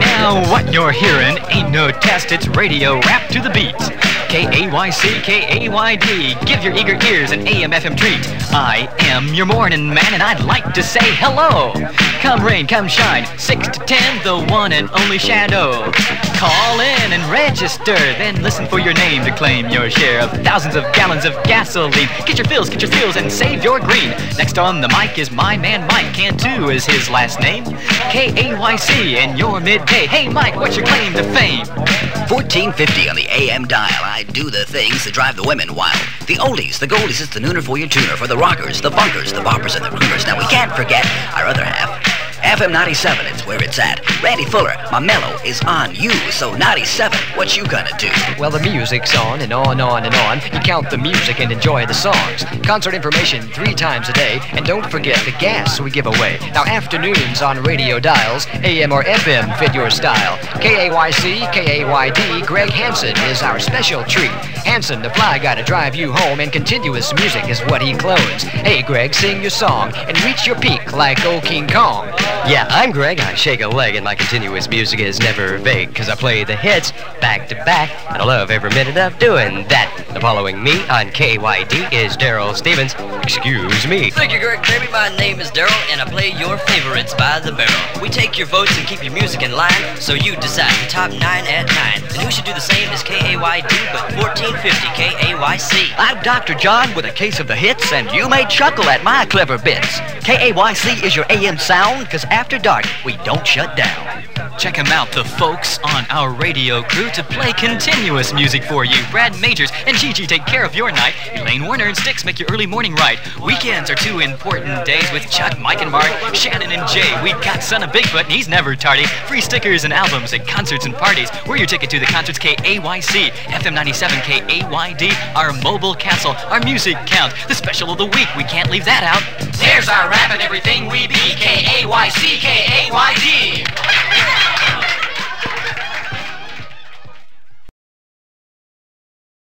Now, what you're hearing ain't no test, it's radio rap to the beat. K-A-Y-C, K-A-Y-D. Give your eager ears an AM-FM treat. I am your morning man, and I'd like to say hello. Come rain, come shine, 6 to 10, the one and only Shadow. Call in and register, then listen for your name to claim your share of thousands of gallons of gasoline. Get your fills, get your feels, and save your green. Next on the mic is my man Mike, Cantu is his last name. K-A-Y-C, and your midday. Hey Mike, what's your claim to fame? 1450 on the AM dial. I do the things that drive the women wild. The oldies, the goldies, it's the nooner for your tuner. For the rockers, the bunkers, the boppers, and the crooners. Now we can't forget our other half. FM 97, it's where it's at. Randy Fuller, my mellow is on you. So 97, what you gonna do? Well, the music's on and on, and on and on. You count the music and enjoy the songs. Concert information three times a day, and don't forget the gas we give away. Now, afternoons on radio dials, AM or FM fit your style. KAYC, KAYD, Greg Hansen is our special treat. Hansen, the fly guy to drive you home, and continuous music is what he clones. Hey, Greg, sing your song and reach your peak like old King Kong. Yeah, I'm Greg. I shake a leg, and my continuous music is never vague, because I play the hits back to back, and I love every minute of doing that. The following me on KYD is Daryl Stevens. Excuse me. Thank you, Greg Baby. My name is Daryl, and I play your favorites by the barrel. We take your votes and keep your music in line, so you decide the top nine at nine. And who should do the same as KAYD, but 1450 KAYC. I'm Dr. John with a case of the hits, and you may chuckle at my clever bits. KAYC is your AM sound, because after dark, we don't shut down. Check Check 'em out, the folks on our radio crew to play continuous music for you. Brad Majors and Gigi take care of your night. Elaine Warner and Sticks make your early morning right. Weekends are two important days with Chuck, Mike, and Mark, Shannon, and Jay. We got Son of Bigfoot, and he's never tardy. Free stickers and albums at concerts and parties. We're your ticket to the concerts KAYC, FM 97 KAYD, our mobile castle, our music count, the special of the week. We can't leave that out. There's our rap and everything we be. KAYC, KAYD.